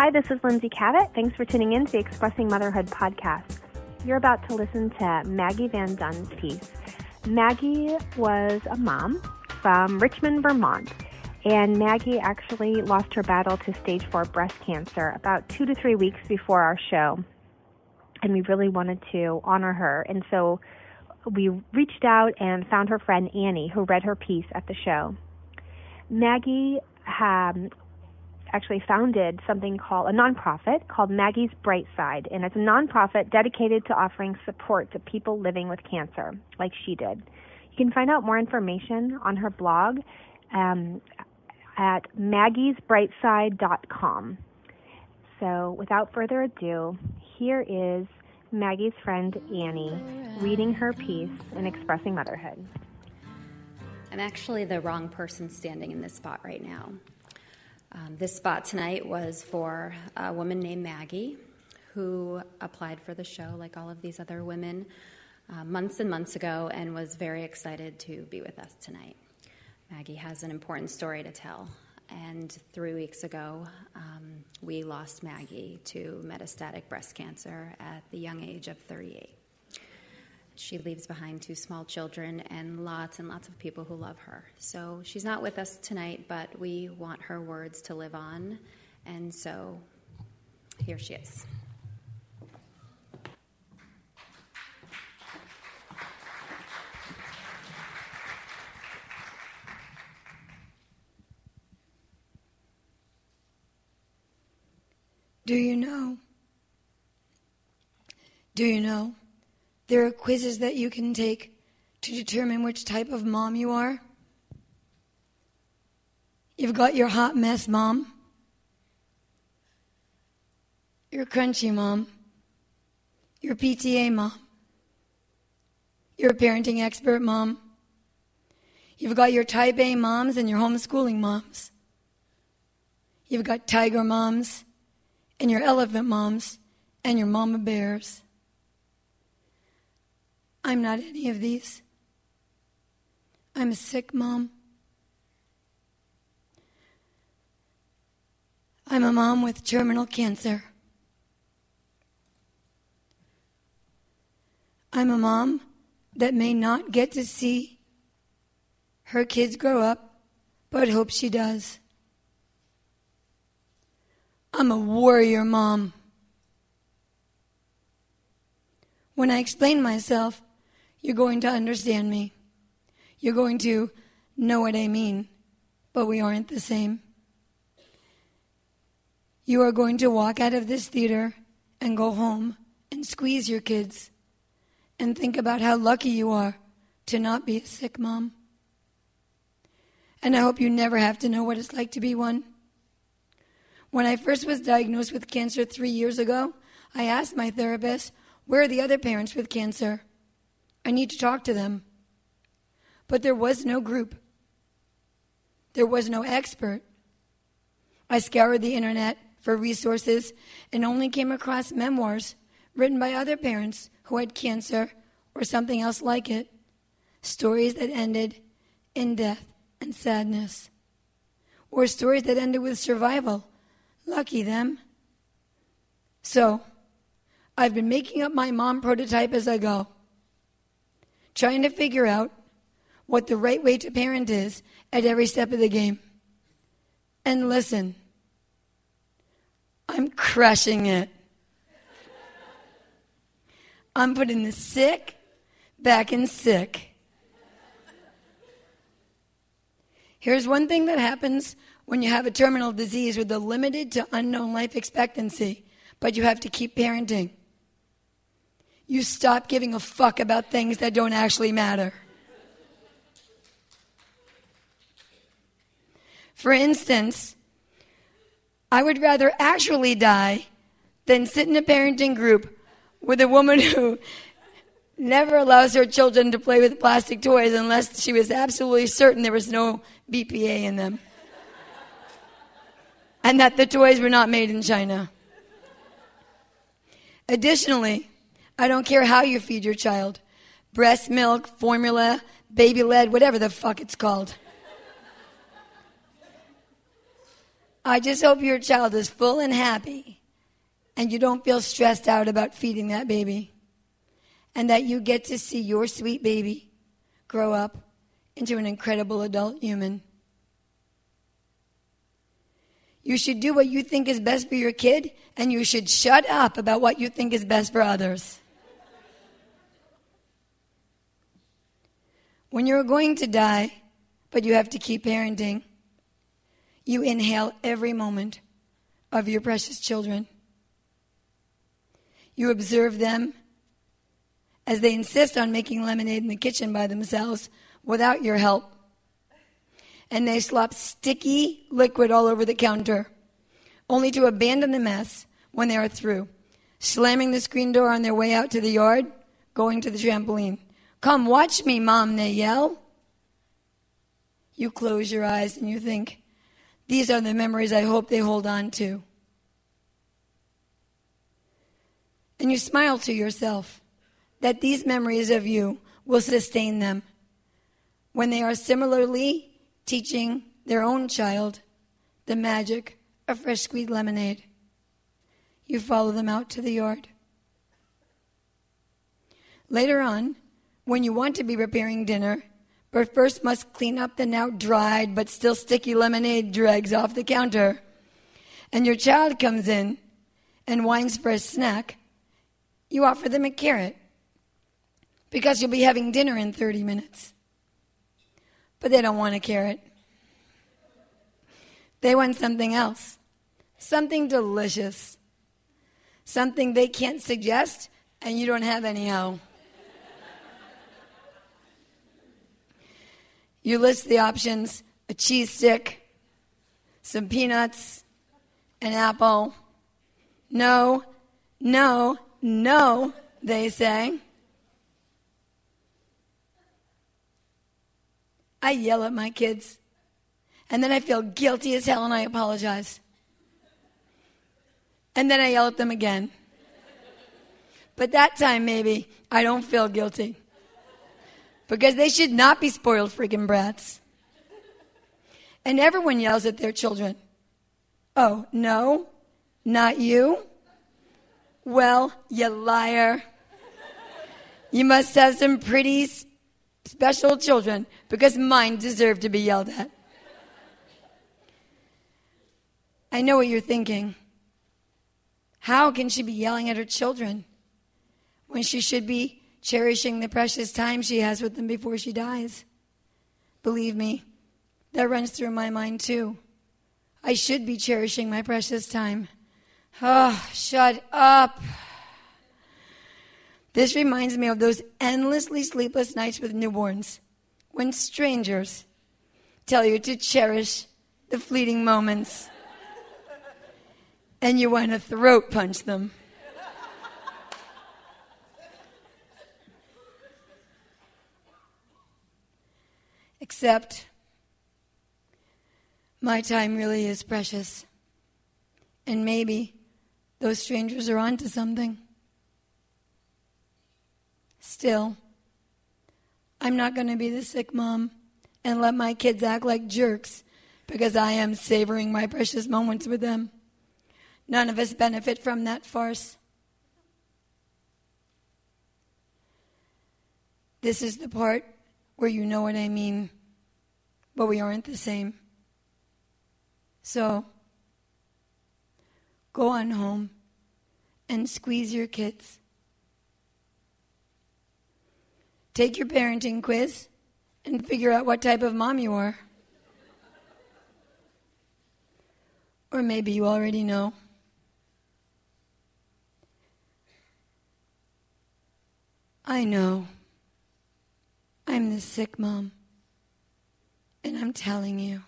Hi, this is Lindsay Kavet. Thanks for tuning in to the Expressing Motherhood podcast. You're about to listen to Maggie Van Duyn's piece. Maggie was a mom from Richmond, Vermont, and Maggie actually lost her battle to stage four breast cancer about two to three weeks before our show. And we really wanted to honor her. And so we reached out and found her friend Annie, who read her piece at the show. Maggie um, actually founded something called a nonprofit called Maggie's Bright Side, and it's a nonprofit dedicated to offering support to people living with cancer, like she did. You can find out more information on her blog um, at maggiesbrightside.com. So, without further ado, here is Maggie's friend Annie reading her piece and expressing motherhood. I'm actually the wrong person standing in this spot right now. Um, this spot tonight was for a woman named Maggie who applied for the show, like all of these other women, uh, months and months ago and was very excited to be with us tonight. Maggie has an important story to tell. And three weeks ago, um, we lost Maggie to metastatic breast cancer at the young age of 38. She leaves behind two small children and lots and lots of people who love her. So she's not with us tonight, but we want her words to live on. And so here she is. Do you know? Do you know? There are quizzes that you can take to determine which type of mom you are. You've got your hot mess mom, your crunchy mom, your PTA mom, your parenting expert mom. You've got your type A moms and your homeschooling moms. You've got tiger moms and your elephant moms and your mama bears. I'm not any of these. I'm a sick mom. I'm a mom with terminal cancer. I'm a mom that may not get to see her kids grow up, but hope she does. I'm a warrior mom. When I explain myself, you're going to understand me. You're going to know what I mean, but we aren't the same. You are going to walk out of this theater and go home and squeeze your kids and think about how lucky you are to not be a sick mom. And I hope you never have to know what it's like to be one. When I first was diagnosed with cancer three years ago, I asked my therapist, Where are the other parents with cancer? I need to talk to them. But there was no group, there was no expert. I scoured the internet for resources and only came across memoirs written by other parents who had cancer or something else like it. Stories that ended in death and sadness, or stories that ended with survival Lucky them. So, I've been making up my mom prototype as I go, trying to figure out what the right way to parent is at every step of the game. And listen, I'm crushing it. I'm putting the sick back in sick. Here's one thing that happens when you have a terminal disease with a limited to unknown life expectancy, but you have to keep parenting. You stop giving a fuck about things that don't actually matter. For instance, I would rather actually die than sit in a parenting group with a woman who never allows her children to play with plastic toys unless she was absolutely certain there was no BPA in them and that the toys were not made in China. Additionally, I don't care how you feed your child breast milk, formula, baby led, whatever the fuck it's called. I just hope your child is full and happy and you don't feel stressed out about feeding that baby. And that you get to see your sweet baby grow up into an incredible adult human. You should do what you think is best for your kid, and you should shut up about what you think is best for others. When you're going to die, but you have to keep parenting, you inhale every moment of your precious children. You observe them as they insist on making lemonade in the kitchen by themselves without your help. And they slop sticky liquid all over the counter, only to abandon the mess when they are through, slamming the screen door on their way out to the yard, going to the trampoline. Come watch me, Mom, they yell. You close your eyes and you think, these are the memories I hope they hold on to. And you smile to yourself that these memories of you will sustain them when they are similarly teaching their own child the magic of fresh squeezed lemonade. You follow them out to the yard. Later on, when you want to be preparing dinner, but first must clean up the now dried but still sticky lemonade dregs off the counter, and your child comes in and whines for a snack, you offer them a carrot because you'll be having dinner in 30 minutes. But they don't want a carrot. They want something else, something delicious, something they can't suggest and you don't have anyhow. You list the options a cheese stick, some peanuts, an apple. No, no, no, they say. I yell at my kids, and then I feel guilty as hell and I apologize. And then I yell at them again. But that time, maybe, I don't feel guilty because they should not be spoiled freaking brats. And everyone yells at their children. Oh, no? Not you? Well, you liar. You must have some pretty special children because mine deserve to be yelled at. I know what you're thinking. How can she be yelling at her children when she should be cherishing the precious time she has with them before she dies. Believe me, that runs through my mind too. I should be cherishing my precious time. Oh, shut up. This reminds me of those endlessly sleepless nights with newborns when strangers tell you to cherish the fleeting moments and you want to throat punch them. Except my time really is precious. And maybe those strangers are onto something. Still, I'm not going to be the sick mom and let my kids act like jerks because I am savoring my precious moments with them. None of us benefit from that farce. This is the part where you know what I mean but we aren't the same. So, go on home and squeeze your kids. Take your parenting quiz and figure out what type of mom you are. Or maybe you already know. I know. I'm the sick mom. And I'm telling you,